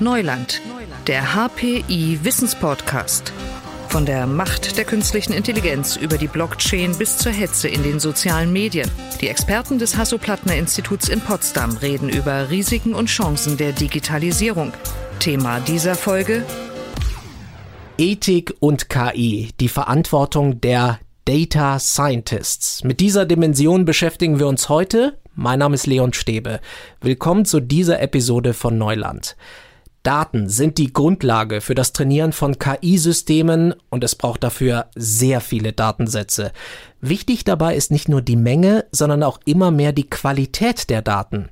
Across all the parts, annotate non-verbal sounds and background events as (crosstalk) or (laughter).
Neuland, der HPI Wissenspodcast. Von der Macht der künstlichen Intelligenz über die Blockchain bis zur Hetze in den sozialen Medien. Die Experten des Hasso-Plattner-Instituts in Potsdam reden über Risiken und Chancen der Digitalisierung. Thema dieser Folge Ethik und KI, die Verantwortung der Data Scientists. Mit dieser Dimension beschäftigen wir uns heute. Mein Name ist Leon Stäbe. Willkommen zu dieser Episode von Neuland. Daten sind die Grundlage für das Trainieren von KI-Systemen und es braucht dafür sehr viele Datensätze. Wichtig dabei ist nicht nur die Menge, sondern auch immer mehr die Qualität der Daten.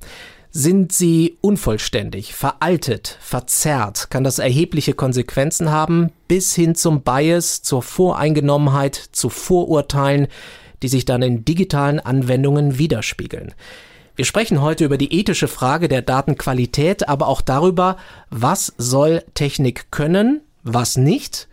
Sind sie unvollständig, veraltet, verzerrt, kann das erhebliche Konsequenzen haben, bis hin zum Bias, zur Voreingenommenheit, zu Vorurteilen, die sich dann in digitalen Anwendungen widerspiegeln. Wir sprechen heute über die ethische Frage der Datenqualität, aber auch darüber, was soll Technik können, was nicht.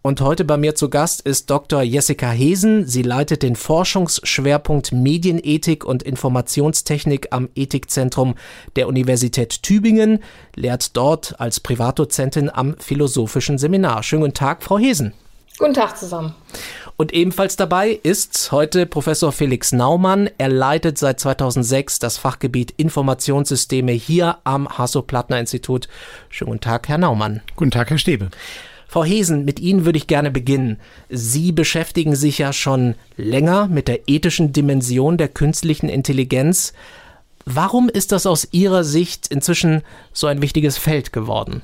Und heute bei mir zu Gast ist Dr. Jessica Hesen. Sie leitet den Forschungsschwerpunkt Medienethik und Informationstechnik am Ethikzentrum der Universität Tübingen, lehrt dort als Privatdozentin am Philosophischen Seminar. Schönen guten Tag, Frau Hesen. Guten Tag zusammen. Und ebenfalls dabei ist heute Professor Felix Naumann. Er leitet seit 2006 das Fachgebiet Informationssysteme hier am Hasso-Plattner-Institut. Schönen guten Tag, Herr Naumann. Guten Tag, Herr Stäbe. Frau Hesen, mit Ihnen würde ich gerne beginnen. Sie beschäftigen sich ja schon länger mit der ethischen Dimension der künstlichen Intelligenz. Warum ist das aus Ihrer Sicht inzwischen so ein wichtiges Feld geworden?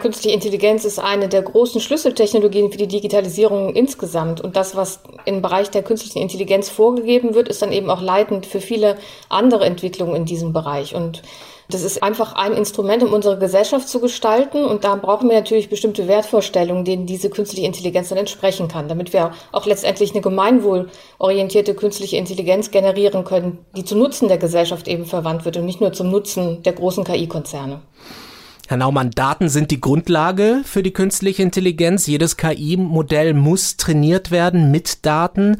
Künstliche Intelligenz ist eine der großen Schlüsseltechnologien für die Digitalisierung insgesamt. Und das, was im Bereich der künstlichen Intelligenz vorgegeben wird, ist dann eben auch leitend für viele andere Entwicklungen in diesem Bereich. Und das ist einfach ein Instrument, um unsere Gesellschaft zu gestalten. Und da brauchen wir natürlich bestimmte Wertvorstellungen, denen diese künstliche Intelligenz dann entsprechen kann, damit wir auch letztendlich eine gemeinwohlorientierte künstliche Intelligenz generieren können, die zu Nutzen der Gesellschaft eben verwandt wird und nicht nur zum Nutzen der großen KI-Konzerne. Herr Naumann, Daten sind die Grundlage für die künstliche Intelligenz. Jedes KI-Modell muss trainiert werden mit Daten.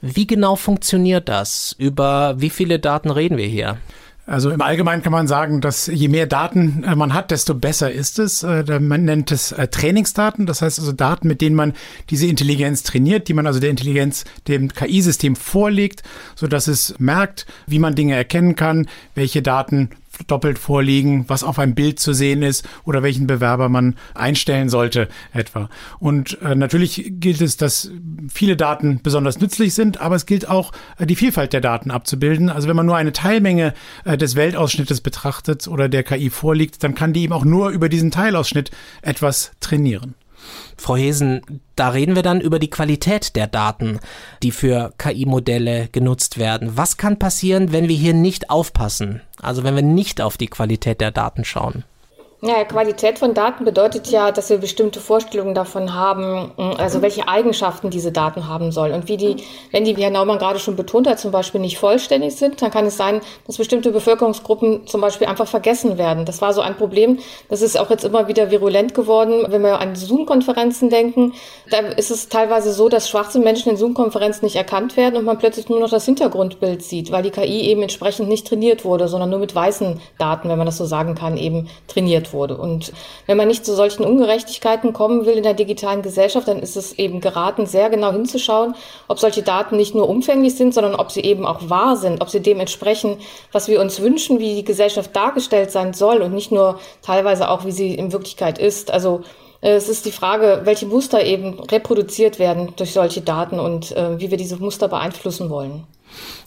Wie genau funktioniert das? Über wie viele Daten reden wir hier? Also im Allgemeinen kann man sagen, dass je mehr Daten äh, man hat, desto besser ist es. Äh, man nennt es äh, Trainingsdaten, das heißt also Daten, mit denen man diese Intelligenz trainiert, die man also der Intelligenz, dem KI-System vorlegt, so dass es merkt, wie man Dinge erkennen kann, welche Daten doppelt vorliegen, was auf einem Bild zu sehen ist oder welchen Bewerber man einstellen sollte etwa. Und äh, natürlich gilt es, dass viele Daten besonders nützlich sind, aber es gilt auch, äh, die Vielfalt der Daten abzubilden. Also wenn man nur eine Teilmenge äh, des Weltausschnittes betrachtet oder der KI vorliegt, dann kann die eben auch nur über diesen Teilausschnitt etwas trainieren. Frau Hesen, da reden wir dann über die Qualität der Daten, die für KI-Modelle genutzt werden. Was kann passieren, wenn wir hier nicht aufpassen? Also wenn wir nicht auf die Qualität der Daten schauen? Ja, Qualität von Daten bedeutet ja, dass wir bestimmte Vorstellungen davon haben, also welche Eigenschaften diese Daten haben sollen. Und wie die, wenn die, wie Herr Naumann gerade schon betont hat, zum Beispiel nicht vollständig sind, dann kann es sein, dass bestimmte Bevölkerungsgruppen zum Beispiel einfach vergessen werden. Das war so ein Problem. Das ist auch jetzt immer wieder virulent geworden. Wenn wir an Zoom-Konferenzen denken, da ist es teilweise so, dass schwarze Menschen in Zoom-Konferenzen nicht erkannt werden und man plötzlich nur noch das Hintergrundbild sieht, weil die KI eben entsprechend nicht trainiert wurde, sondern nur mit weißen Daten, wenn man das so sagen kann, eben trainiert wurde wurde. Und wenn man nicht zu solchen Ungerechtigkeiten kommen will in der digitalen Gesellschaft, dann ist es eben geraten, sehr genau hinzuschauen, ob solche Daten nicht nur umfänglich sind, sondern ob sie eben auch wahr sind, ob sie dem entsprechen, was wir uns wünschen, wie die Gesellschaft dargestellt sein soll und nicht nur teilweise auch, wie sie in Wirklichkeit ist. Also äh, es ist die Frage, welche Muster eben reproduziert werden durch solche Daten und äh, wie wir diese Muster beeinflussen wollen.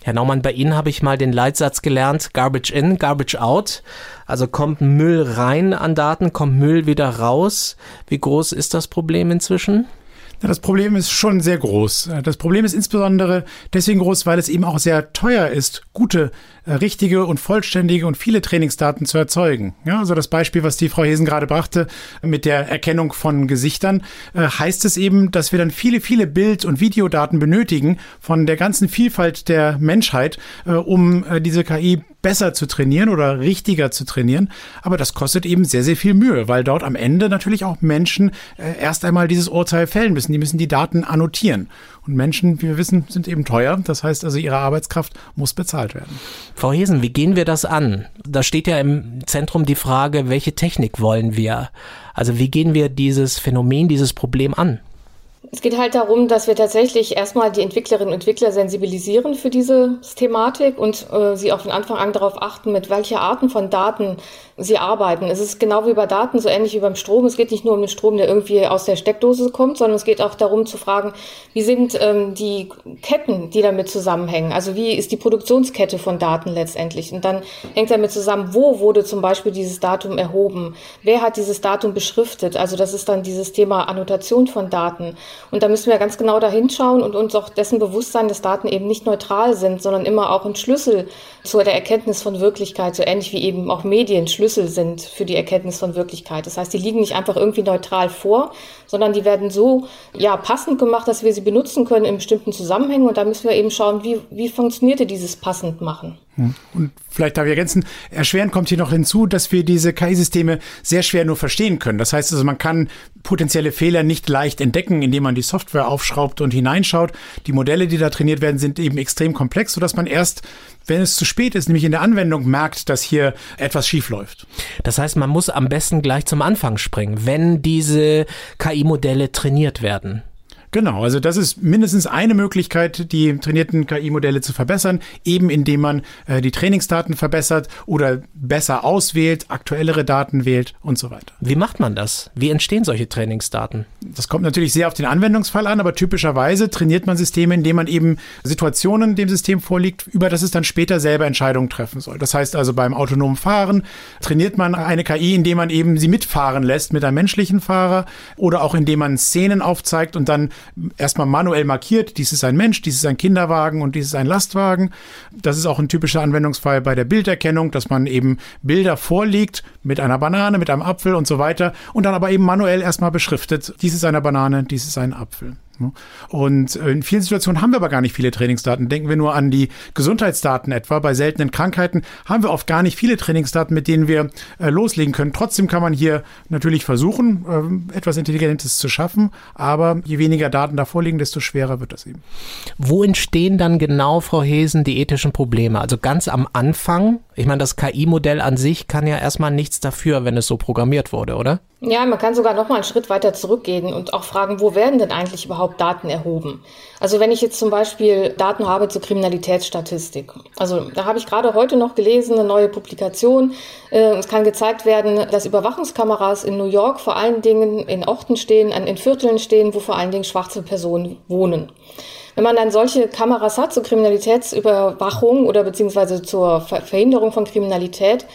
Herr Naumann, bei Ihnen habe ich mal den Leitsatz gelernt, Garbage in, Garbage out. Also kommt Müll rein an Daten, kommt Müll wieder raus. Wie groß ist das Problem inzwischen? Das Problem ist schon sehr groß. Das Problem ist insbesondere deswegen groß, weil es eben auch sehr teuer ist, gute, äh, richtige und vollständige und viele Trainingsdaten zu erzeugen. Ja, also das Beispiel, was die Frau Hesen gerade brachte mit der Erkennung von Gesichtern, äh, heißt es eben, dass wir dann viele, viele Bild- und Videodaten benötigen von der ganzen Vielfalt der Menschheit, äh, um diese KI besser zu trainieren oder richtiger zu trainieren. Aber das kostet eben sehr, sehr viel Mühe, weil dort am Ende natürlich auch Menschen äh, erst einmal dieses Urteil fällen müssen. Die müssen die Daten annotieren. Und Menschen, wie wir wissen, sind eben teuer. Das heißt also, ihre Arbeitskraft muss bezahlt werden. Frau Hesen, wie gehen wir das an? Da steht ja im Zentrum die Frage, welche Technik wollen wir? Also wie gehen wir dieses Phänomen, dieses Problem an? Es geht halt darum, dass wir tatsächlich erstmal die Entwicklerinnen und Entwickler sensibilisieren für diese Thematik und äh, sie auch von Anfang an darauf achten, mit welcher Arten von Daten sie arbeiten. Es ist genau wie bei Daten, so ähnlich wie beim Strom. Es geht nicht nur um den Strom, der irgendwie aus der Steckdose kommt, sondern es geht auch darum zu fragen, wie sind ähm, die Ketten, die damit zusammenhängen? Also wie ist die Produktionskette von Daten letztendlich? Und dann hängt damit zusammen, wo wurde zum Beispiel dieses Datum erhoben? Wer hat dieses Datum beschriftet? Also das ist dann dieses Thema Annotation von Daten. Und da müssen wir ganz genau dahin schauen und uns auch dessen bewusst sein, dass Daten eben nicht neutral sind, sondern immer auch ein Schlüssel zu der Erkenntnis von Wirklichkeit, so ähnlich wie eben auch Medien Schlüssel sind für die Erkenntnis von Wirklichkeit. Das heißt, die liegen nicht einfach irgendwie neutral vor, sondern die werden so ja passend gemacht, dass wir sie benutzen können in bestimmten Zusammenhängen. Und da müssen wir eben schauen, wie, wie funktionierte dieses passend machen. Und vielleicht darf ich ergänzen, erschwerend kommt hier noch hinzu, dass wir diese KI-Systeme sehr schwer nur verstehen können. Das heißt also, man kann potenzielle Fehler nicht leicht entdecken, indem man die Software aufschraubt und hineinschaut. Die Modelle, die da trainiert werden, sind eben extrem komplex, sodass man erst, wenn es zu spät ist, nämlich in der Anwendung merkt, dass hier etwas schief läuft. Das heißt, man muss am besten gleich zum Anfang springen, wenn diese KI-Modelle trainiert werden. Genau, also das ist mindestens eine Möglichkeit, die trainierten KI-Modelle zu verbessern, eben indem man äh, die Trainingsdaten verbessert oder besser auswählt, aktuellere Daten wählt und so weiter. Wie macht man das? Wie entstehen solche Trainingsdaten? Das kommt natürlich sehr auf den Anwendungsfall an, aber typischerweise trainiert man Systeme, indem man eben Situationen dem System vorliegt, über das es dann später selber Entscheidungen treffen soll. Das heißt also beim autonomen Fahren trainiert man eine KI, indem man eben sie mitfahren lässt mit einem menschlichen Fahrer oder auch indem man Szenen aufzeigt und dann erstmal manuell markiert, dies ist ein Mensch, dies ist ein Kinderwagen und dies ist ein Lastwagen. Das ist auch ein typischer Anwendungsfall bei der Bilderkennung, dass man eben Bilder vorlegt mit einer Banane, mit einem Apfel und so weiter und dann aber eben manuell erstmal beschriftet, dies ist eine Banane, dies ist ein Apfel. Ne? Und äh, in vielen Situationen haben wir aber gar nicht viele Trainingsdaten. Denken wir nur an die Gesundheitsdaten etwa. Bei seltenen Krankheiten haben wir oft gar nicht viele Trainingsdaten, mit denen wir äh, loslegen können. Trotzdem kann man hier natürlich versuchen, äh, etwas Intelligentes zu schaffen. Aber je weniger Daten da vorliegen, desto schwerer wird das eben. Wo entstehen dann genau, Frau Hesen, die ethischen Probleme? Also ganz am Anfang. Ich meine, das KI-Modell an sich kann ja erstmal nichts dafür, wenn es so programmiert wurde, oder? Ja, man kann sogar noch mal einen Schritt weiter zurückgehen und auch fragen, wo werden denn eigentlich überhaupt Daten erhoben? Also wenn ich jetzt zum Beispiel Daten habe zur Kriminalitätsstatistik. Also da habe ich gerade heute noch gelesen, eine neue Publikation. Äh, es kann gezeigt werden, dass Überwachungskameras in New York vor allen Dingen in Orten stehen, in Vierteln stehen, wo vor allen Dingen schwarze Personen wohnen. Wenn man dann solche Kameras hat zur Kriminalitätsüberwachung oder beziehungsweise zur Verhinderung von Kriminalität,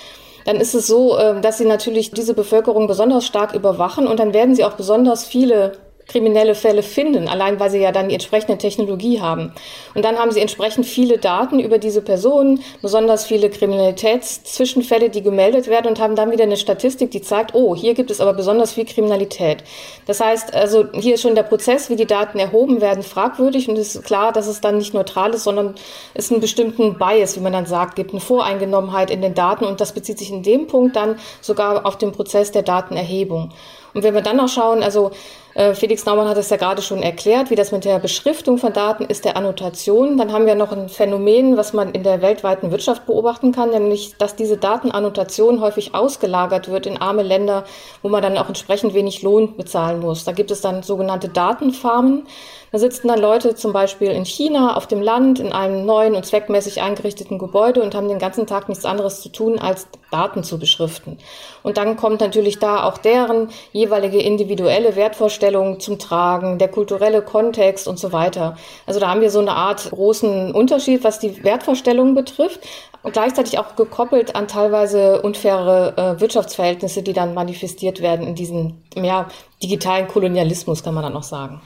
dann ist es so, ähm, dass sie natürlich diese Bevölkerung besonders stark überwachen und dann werden sie auch besonders viele kriminelle Fälle finden, allein weil sie ja dann die entsprechende Technologie haben. Und dann haben sie entsprechend viele Daten über diese Personen, besonders viele Kriminalitätszwischenfälle, die gemeldet werden und haben dann wieder eine Statistik, die zeigt, oh, hier gibt es aber besonders viel Kriminalität. Das heißt, also hier ist schon der Prozess, wie die Daten erhoben werden, fragwürdig und es ist klar, dass es dann nicht neutral ist, sondern es einen bestimmten Bias, wie man dann sagt, gibt, eine Voreingenommenheit in den Daten und das bezieht sich in dem Punkt dann sogar auf den Prozess der Datenerhebung. Und wenn wir dann noch schauen, also Felix Naumann hat es ja gerade schon erklärt, wie das mit der Beschriftung von Daten ist, der Annotation. Dann haben wir noch ein Phänomen, was man in der weltweiten Wirtschaft beobachten kann, nämlich, dass diese Datenannotation häufig ausgelagert wird in arme Länder, wo man dann auch entsprechend wenig Lohn bezahlen muss. Da gibt es dann sogenannte Datenfarmen. Da sitzen dann Leute zum Beispiel in China auf dem Land in einem neuen und zweckmäßig eingerichteten Gebäude und haben den ganzen Tag nichts anderes zu tun, als Daten zu beschriften. Und dann kommt natürlich da auch deren jeweilige individuelle Wertvorstellung zum Tragen, der kulturelle Kontext und so weiter. Also da haben wir so eine Art großen Unterschied, was die Wertvorstellung betrifft und gleichzeitig auch gekoppelt an teilweise unfaire äh, Wirtschaftsverhältnisse, die dann manifestiert werden in diesem ja, digitalen Kolonialismus, kann man dann noch sagen.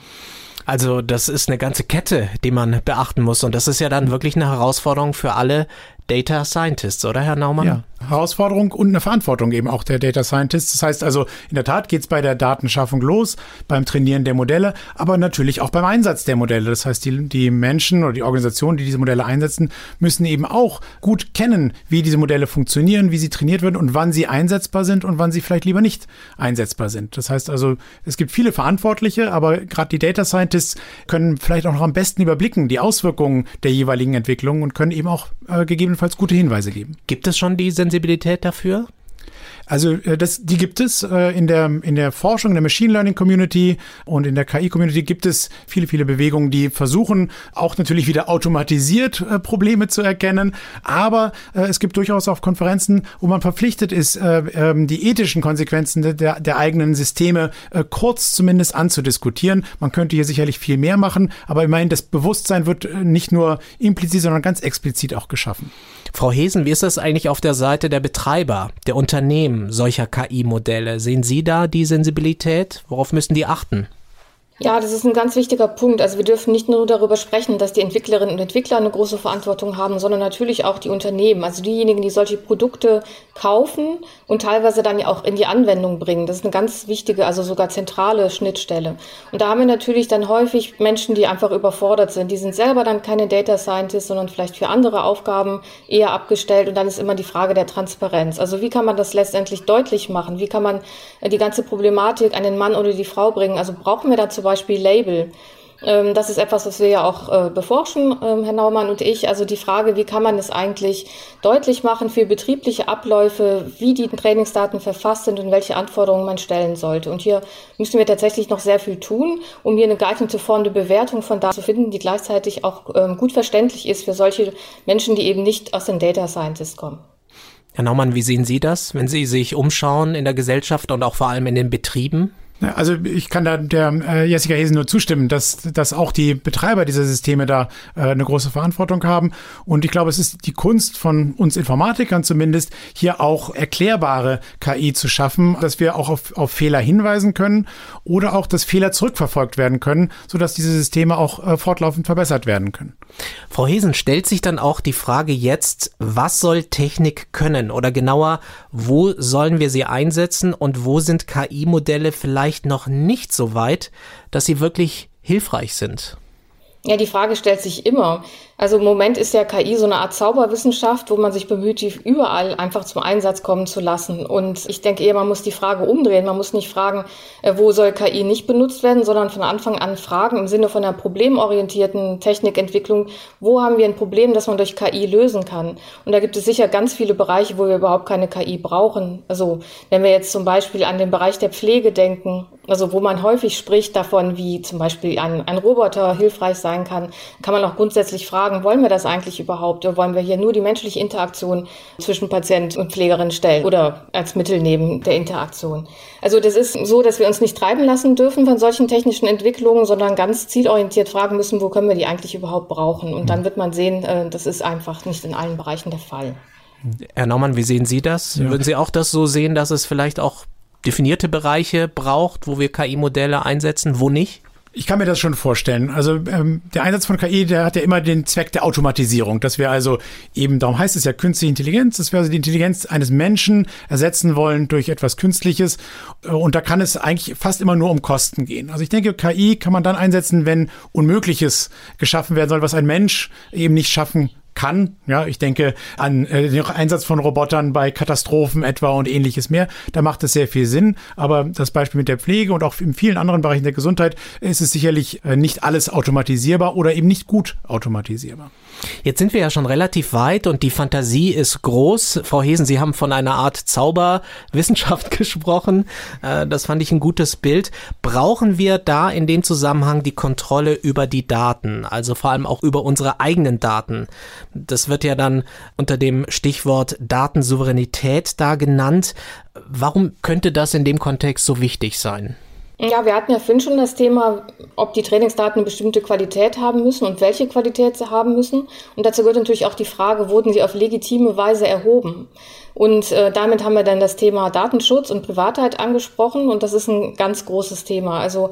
Also das ist eine ganze Kette, die man beachten muss. Und das ist ja dann wirklich eine Herausforderung für alle Data Scientists, oder Herr Naumann? Ja, Herausforderung und eine Verantwortung eben auch der Data Scientists. Das heißt also, in der Tat geht es bei der Datenschaffung los, beim Trainieren der Modelle, aber natürlich auch beim Einsatz der Modelle. Das heißt, die, die Menschen oder die Organisationen, die diese Modelle einsetzen, müssen eben auch gut kennen, wie diese Modelle funktionieren, wie sie trainiert werden und wann sie einsetzbar sind und wann sie vielleicht lieber nicht einsetzbar sind. Das heißt also, es gibt viele Verantwortliche, aber gerade die Data Scientists können vielleicht auch noch am besten überblicken die Auswirkungen der jeweiligen Entwicklungen und können eben auch äh, gegebenenfalls gute Hinweise geben. Gibt es schon die Sensibilität dafür? Also äh, das, die gibt es äh, in der in der Forschung, in der Machine Learning Community und in der KI Community gibt es viele viele Bewegungen, die versuchen auch natürlich wieder automatisiert äh, Probleme zu erkennen. Aber es gibt durchaus auch Konferenzen, wo man verpflichtet ist, äh, äh, die ethischen Konsequenzen der der eigenen Systeme kurz zumindest anzudiskutieren. Man könnte hier sicherlich viel mehr machen, aber immerhin das Bewusstsein wird nicht nur implizit, sondern ganz explizit auch geschaffen. Frau Hesen, wie ist das eigentlich auf der Seite der Betreiber, der Unternehmen solcher KI-Modelle? Sehen Sie da die Sensibilität? Worauf müssen die achten? Ja, das ist ein ganz wichtiger Punkt. Also wir dürfen nicht nur darüber sprechen, dass die Entwicklerinnen und Entwickler eine große Verantwortung haben, sondern natürlich auch die Unternehmen, also diejenigen, die solche Produkte kaufen und teilweise dann ja auch in die Anwendung bringen. Das ist eine ganz wichtige, also sogar zentrale Schnittstelle. Und da haben wir natürlich dann häufig Menschen, die einfach überfordert sind. Die sind selber dann keine Data Scientists, sondern vielleicht für andere Aufgaben eher abgestellt. Und dann ist immer die Frage der Transparenz. Also wie kann man das letztendlich deutlich machen? Wie kann man die ganze Problematik an den Mann oder die Frau bringen? Also brauchen wir dazu Beispiel Label. Ähm, das ist etwas, was wir ja auch äh, beforschen, ähm, Herr Naumann und ich. Also die Frage, wie kann man es eigentlich deutlich machen für betriebliche Abläufe, wie die Trainingsdaten verfasst sind und welche Anforderungen man stellen sollte. Und hier müssen wir tatsächlich noch sehr viel tun, um hier eine geeignete Form der Bewertung von Daten zu finden, die gleichzeitig auch ähm, gut verständlich ist für solche Menschen, die eben nicht aus den Data Scientists kommen. Herr Naumann, wie sehen Sie das, wenn Sie sich umschauen in der Gesellschaft und auch vor allem in den Betrieben? Also ich kann da der äh, Jessica Hesen nur zustimmen, dass, dass auch die Betreiber dieser Systeme da äh, eine große Verantwortung haben. Und ich glaube, es ist die Kunst von uns Informatikern zumindest, hier auch erklärbare KI zu schaffen, dass wir auch auf, auf Fehler hinweisen können oder auch, dass Fehler zurückverfolgt werden können, sodass diese Systeme auch äh, fortlaufend verbessert werden können. Frau Hesen, stellt sich dann auch die Frage jetzt, was soll Technik können? Oder genauer, wo sollen wir sie einsetzen und wo sind KI-Modelle vielleicht vielleicht noch nicht so weit, dass sie wirklich hilfreich sind? Ja, die Frage stellt sich immer. Also im Moment ist ja KI so eine Art Zauberwissenschaft, wo man sich bemüht, die überall einfach zum Einsatz kommen zu lassen. Und ich denke eher, man muss die Frage umdrehen. Man muss nicht fragen, äh, wo soll KI nicht benutzt werden, sondern von Anfang an fragen im Sinne von einer problemorientierten Technikentwicklung, wo haben wir ein Problem, das man durch KI lösen kann. Und da gibt es sicher ganz viele Bereiche, wo wir überhaupt keine KI brauchen. Also wenn wir jetzt zum Beispiel an den Bereich der Pflege denken, also wo man häufig spricht davon, wie zum Beispiel ein, ein Roboter hilfreich sein kann, kann man auch grundsätzlich fragen, fragen, wollen wir das eigentlich überhaupt? Oder wollen wir hier nur die menschliche Interaktion zwischen Patient und Pflegerin stellen oder als Mittel neben der Interaktion? Also das ist so, dass wir uns nicht treiben lassen dürfen von solchen technischen Entwicklungen, sondern ganz zielorientiert fragen müssen, wo können wir die eigentlich überhaupt brauchen? Und dann wird man sehen, äh, das ist einfach nicht in allen Bereichen der Fall. Herr Naumann, wie sehen Sie das? Ja. Würden Sie auch das so sehen, dass es vielleicht auch definierte Bereiche braucht, wo wir KI-Modelle einsetzen, wo nicht? Ich kann mir das schon vorstellen. Also ähm, der Einsatz von KI, der hat ja immer den Zweck der Automatisierung, dass wir also eben, darum heißt es ja künstliche Intelligenz, dass wir also die Intelligenz eines Menschen ersetzen wollen durch etwas Künstliches. Äh, und da kann es eigentlich fast immer nur um Kosten gehen. Also ich denke, KI kann man dann einsetzen, wenn Unmögliches geschaffen werden soll, was ein Mensch eben nicht schaffen kann. Ja, ich denke an äh, den Einsatz von Robotern bei Katastrophen etwa und ähnliches mehr. Da macht es sehr viel Sinn. Aber das Beispiel mit der Pflege und auch in vielen anderen Bereichen der Gesundheit ist es sicherlich äh, nicht alles automatisierbar oder eben nicht gut automatisierbar. Jetzt sind wir ja schon relativ weit und die Fantasie ist groß. Frau Hesen, Sie haben von einer Art Zauberwissenschaft (laughs) gesprochen. Äh, das fand ich ein gutes Bild. Brauchen wir da in dem Zusammenhang die Kontrolle über die Daten, also vor allem auch über unsere eigenen Daten? Das wird ja dann unter dem Stichwort Datensouveränität da genannt. Warum könnte das in dem Kontext so wichtig sein? Ja, wir hatten ja vorhin schon das Thema, ob die Trainingsdaten eine bestimmte Qualität haben müssen und welche Qualität sie haben müssen. Und dazu gehört natürlich auch die Frage, wurden sie auf legitime Weise erhoben? Und äh, damit haben wir dann das Thema Datenschutz und Privatheit angesprochen und das ist ein ganz großes Thema. Also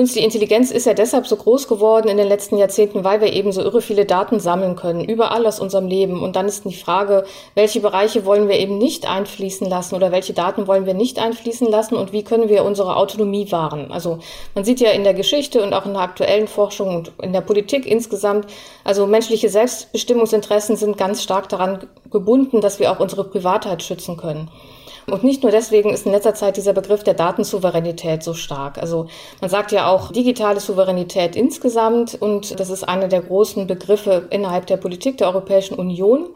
Künstliche Intelligenz ist ja deshalb so groß geworden in den letzten Jahrzehnten, weil wir eben so irre viele Daten sammeln können, überall aus unserem Leben. Und dann ist die Frage, welche Bereiche wollen wir eben nicht einfließen lassen oder welche Daten wollen wir nicht einfließen lassen und wie können wir unsere Autonomie wahren. Also man sieht ja in der Geschichte und auch in der aktuellen Forschung und in der Politik insgesamt, also menschliche Selbstbestimmungsinteressen sind ganz stark daran gebunden, dass wir auch unsere Privatheit schützen können. Und nicht nur deswegen ist in letzter Zeit dieser Begriff der Datensouveränität so stark. Also man sagt ja auch digitale Souveränität insgesamt und das ist einer der großen Begriffe innerhalb der Politik der Europäischen Union.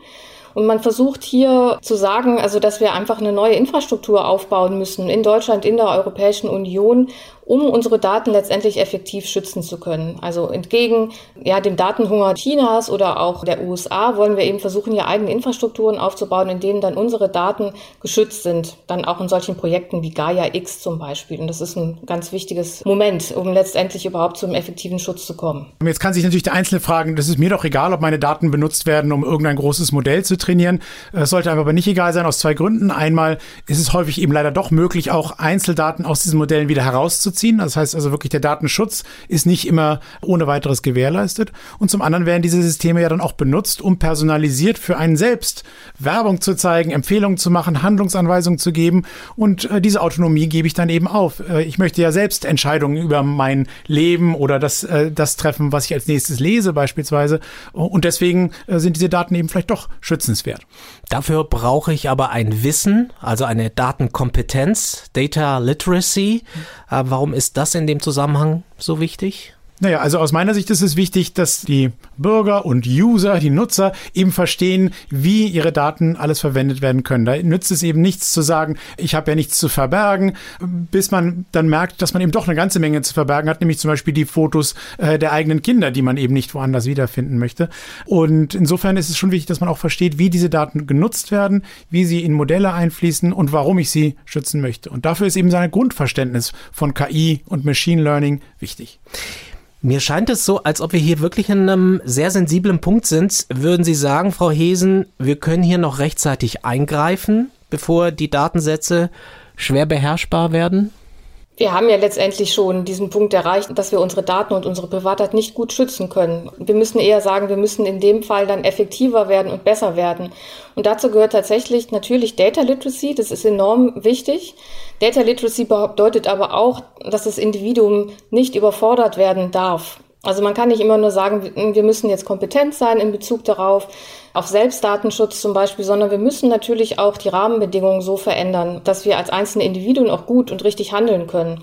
Und man versucht hier zu sagen, also dass wir einfach eine neue Infrastruktur aufbauen müssen in Deutschland, in der Europäischen Union, um unsere Daten letztendlich effektiv schützen zu können. Also entgegen ja, dem Datenhunger Chinas oder auch der USA wollen wir eben versuchen, hier eigene Infrastrukturen aufzubauen, in denen dann unsere Daten geschützt sind. Dann auch in solchen Projekten wie Gaia X zum Beispiel. Und das ist ein ganz wichtiges Moment, um letztendlich überhaupt zum effektiven Schutz zu kommen. Jetzt kann sich natürlich der Einzelne fragen, das ist mir doch egal, ob meine Daten benutzt werden, um irgendein großes Modell zu trainieren. Es sollte aber nicht egal sein aus zwei Gründen. Einmal ist es häufig eben leider doch möglich, auch Einzeldaten aus diesen Modellen wieder herauszuziehen ziehen. Das heißt also wirklich, der Datenschutz ist nicht immer ohne weiteres gewährleistet. Und zum anderen werden diese Systeme ja dann auch benutzt, um personalisiert für einen selbst Werbung zu zeigen, Empfehlungen zu machen, Handlungsanweisungen zu geben. Und äh, diese Autonomie gebe ich dann eben auf. Äh, ich möchte ja selbst Entscheidungen über mein Leben oder das, äh, das treffen, was ich als nächstes lese beispielsweise. Und deswegen äh, sind diese Daten eben vielleicht doch schützenswert. Dafür brauche ich aber ein Wissen, also eine Datenkompetenz, Data Literacy. Äh, warum ist das in dem Zusammenhang so wichtig? Naja, also aus meiner Sicht ist es wichtig, dass die Bürger und User, die Nutzer eben verstehen, wie ihre Daten alles verwendet werden können. Da nützt es eben nichts zu sagen, ich habe ja nichts zu verbergen, bis man dann merkt, dass man eben doch eine ganze Menge zu verbergen hat, nämlich zum Beispiel die Fotos äh, der eigenen Kinder, die man eben nicht woanders wiederfinden möchte. Und insofern ist es schon wichtig, dass man auch versteht, wie diese Daten genutzt werden, wie sie in Modelle einfließen und warum ich sie schützen möchte. Und dafür ist eben sein Grundverständnis von KI und Machine Learning wichtig. Mir scheint es so, als ob wir hier wirklich in einem sehr sensiblen Punkt sind. Würden Sie sagen, Frau Hesen, wir können hier noch rechtzeitig eingreifen, bevor die Datensätze schwer beherrschbar werden? Wir haben ja letztendlich schon diesen Punkt erreicht, dass wir unsere Daten und unsere Privatheit nicht gut schützen können. Wir müssen eher sagen, wir müssen in dem Fall dann effektiver werden und besser werden. Und dazu gehört tatsächlich natürlich Data Literacy, das ist enorm wichtig. Data Literacy bedeutet aber auch, dass das Individuum nicht überfordert werden darf. Also man kann nicht immer nur sagen, wir müssen jetzt kompetent sein in Bezug darauf, auf Selbstdatenschutz zum Beispiel, sondern wir müssen natürlich auch die Rahmenbedingungen so verändern, dass wir als einzelne Individuen auch gut und richtig handeln können.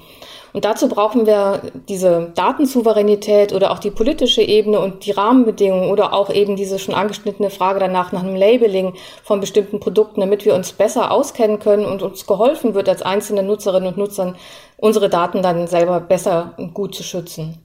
Und dazu brauchen wir diese Datensouveränität oder auch die politische Ebene und die Rahmenbedingungen oder auch eben diese schon angeschnittene Frage danach nach einem Labeling von bestimmten Produkten, damit wir uns besser auskennen können und uns geholfen wird, als einzelne Nutzerinnen und Nutzern unsere Daten dann selber besser und gut zu schützen.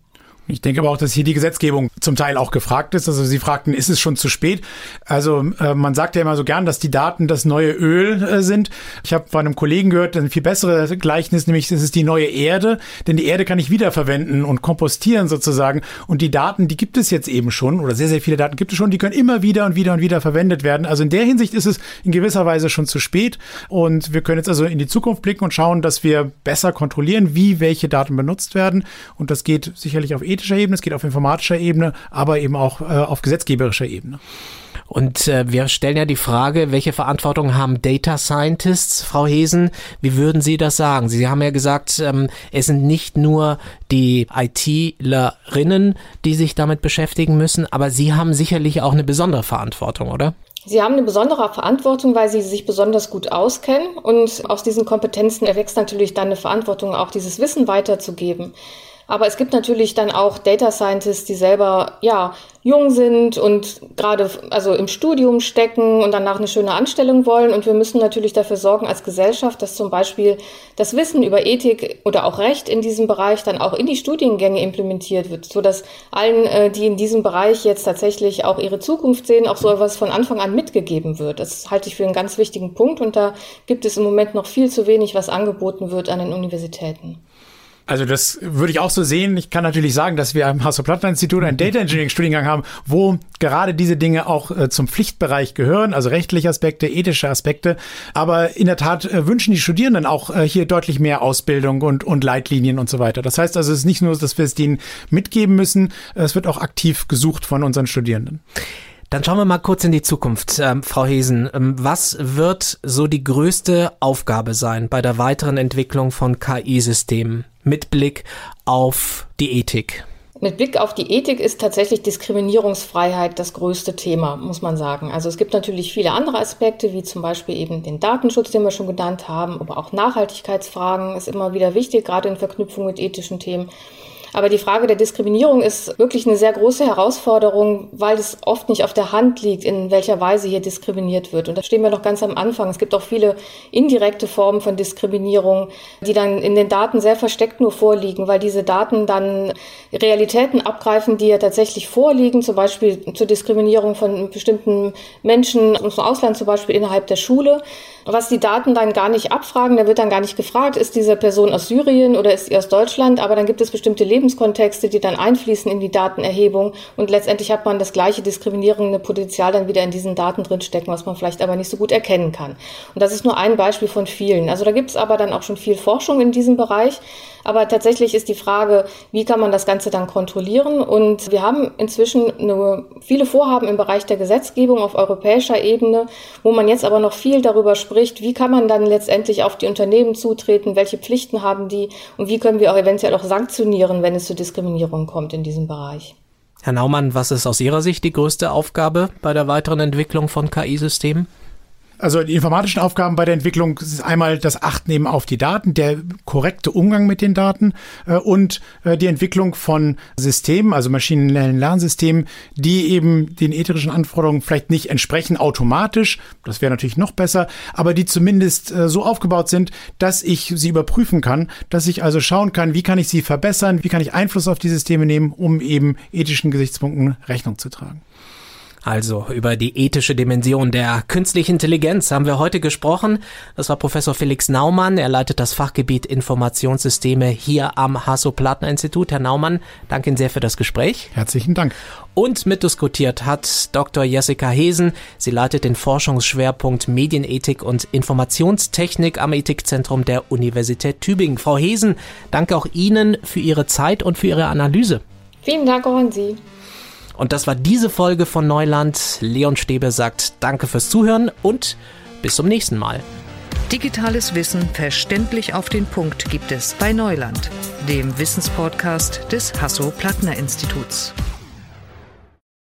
Ich denke aber auch, dass hier die Gesetzgebung zum Teil auch gefragt ist. Also Sie fragten, ist es schon zu spät? Also äh, man sagt ja immer so gern, dass die Daten das neue Öl äh, sind. Ich habe von einem Kollegen gehört, ein viel besseres Gleichnis, nämlich es ist die neue Erde, denn die Erde kann ich wiederverwenden und kompostieren sozusagen. Und die Daten, die gibt es jetzt eben schon oder sehr, sehr viele Daten gibt es schon, die können immer wieder und wieder und wieder verwendet werden. Also in der Hinsicht ist es in gewisser Weise schon zu spät. Und wir können jetzt also in die Zukunft blicken und schauen, dass wir besser kontrollieren, wie welche Daten benutzt werden. Und das geht sicherlich auf ethischer Ebene, es geht auf informatischer Ebene, aber eben auch äh, auf gesetzgeberischer Ebene. Und äh, wir stellen ja die Frage, welche Verantwortung haben Data Scientists, Frau Hesen? Wie würden Sie das sagen? Sie haben ja gesagt, ähm, es sind nicht nur die ITlerinnen, die sich damit beschäftigen müssen, aber Sie haben sicherlich auch eine besondere Verantwortung, oder? Sie haben eine besondere Verantwortung, weil Sie sich besonders gut auskennen und aus diesen Kompetenzen erwächst natürlich dann eine Verantwortung, auch dieses Wissen weiterzugeben. Aber es gibt natürlich dann auch Data Scientists, die selber ja jung sind und gerade also im Studium stecken und danach eine schöne Anstellung wollen. Und wir müssen natürlich dafür sorgen als Gesellschaft, dass zum Beispiel das Wissen über Ethik oder auch Recht in diesem Bereich dann auch in die Studiengänge implementiert wird, so dass allen, äh, die in diesem Bereich jetzt tatsächlich auch ihre Zukunft sehen, auch so etwas von Anfang an mitgegeben wird. Das halte ich für einen ganz wichtigen Punkt und da gibt es im Moment noch viel zu wenig, was angeboten wird an den Universitäten. Also das würde ich auch so sehen. Ich kann natürlich sagen, dass wir am Hasso-Plattner-Institut einen Data Engineering-Studiengang haben, wo gerade diese Dinge auch äh, zum Pflichtbereich gehören, also rechtliche Aspekte, ethische Aspekte. Aber in der Tat äh, wünschen die Studierenden auch äh, hier deutlich mehr Ausbildung und, und Leitlinien und so weiter. Das heißt also, es ist nicht nur, dass wir es denen mitgeben müssen, es wird auch aktiv gesucht von unseren Studierenden. Dann schauen wir mal kurz in die Zukunft. Ähm, Frau Hesen, ähm, was wird so die größte Aufgabe sein bei der weiteren Entwicklung von KI-Systemen mit Blick auf die Ethik? Mit Blick auf die Ethik ist tatsächlich Diskriminierungsfreiheit das größte Thema, muss man sagen. Also es gibt natürlich viele andere Aspekte, wie zum Beispiel eben den Datenschutz, den wir schon genannt haben, aber auch Nachhaltigkeitsfragen ist immer wieder wichtig, gerade in Verknüpfung mit ethischen Themen. Aber die Frage der Diskriminierung ist wirklich eine sehr große Herausforderung, weil es oft nicht auf der Hand liegt, in welcher Weise hier diskriminiert wird. Und da stehen wir noch ganz am Anfang. Es gibt auch viele indirekte Formen von Diskriminierung, die dann in den Daten sehr versteckt nur vorliegen, weil diese Daten dann Realitäten abgreifen, die ja tatsächlich vorliegen, zum Beispiel zur Diskriminierung von bestimmten Menschen aus dem Ausland, zum Beispiel innerhalb der Schule. Was die Daten dann gar nicht abfragen, da wird dann gar nicht gefragt, ist diese Person aus Syrien oder ist sie aus Deutschland, aber dann gibt es bestimmte Lebenskontexte, die dann einfließen in die Datenerhebung und letztendlich hat man das gleiche diskriminierende Potenzial dann wieder in diesen Daten drinstecken, was man vielleicht aber nicht so gut erkennen kann. Und das ist nur ein Beispiel von vielen. Also da gibt es aber dann auch schon viel Forschung in diesem Bereich. Aber tatsächlich ist die Frage, wie kann man das Ganze dann kontrollieren? Und wir haben inzwischen eine, viele Vorhaben im Bereich der Gesetzgebung auf europäischer Ebene, wo man jetzt aber noch viel darüber spricht, wie kann man dann letztendlich auf die Unternehmen zutreten, welche Pflichten haben die und wie können wir auch eventuell auch sanktionieren, wenn es zu Diskriminierung kommt in diesem Bereich. Herr Naumann, was ist aus Ihrer Sicht die größte Aufgabe bei der weiteren Entwicklung von KI-Systemen? Also die informatischen Aufgaben bei der Entwicklung ist einmal das Achtnehmen auf die Daten, der korrekte Umgang mit den Daten äh, und äh, die Entwicklung von Systemen, also maschinellen Lernsystemen, die eben den ethischen Anforderungen vielleicht nicht entsprechen automatisch, das wäre natürlich noch besser, aber die zumindest äh, so aufgebaut sind, dass ich sie überprüfen kann, dass ich also schauen kann, wie kann ich sie verbessern, wie kann ich Einfluss auf die Systeme nehmen, um eben ethischen Gesichtspunkten Rechnung zu tragen. Also über die ethische Dimension der künstlichen Intelligenz haben wir heute gesprochen. Das war Professor Felix Naumann. Er leitet das Fachgebiet Informationssysteme hier am Hasso-Plattner-Institut. Herr Naumann, danke Ihnen sehr für das Gespräch. Herzlichen Dank. Und mitdiskutiert hat Dr. Jessica Hesen. Sie leitet den Forschungsschwerpunkt Medienethik und Informationstechnik am Ethikzentrum der Universität Tübingen. Frau Hesen, danke auch Ihnen für Ihre Zeit und für Ihre Analyse. Vielen Dank auch an Sie. Und das war diese Folge von Neuland. Leon Stäbe sagt Danke fürs Zuhören und bis zum nächsten Mal. Digitales Wissen verständlich auf den Punkt gibt es bei Neuland, dem Wissenspodcast des Hasso-Plattner-Instituts.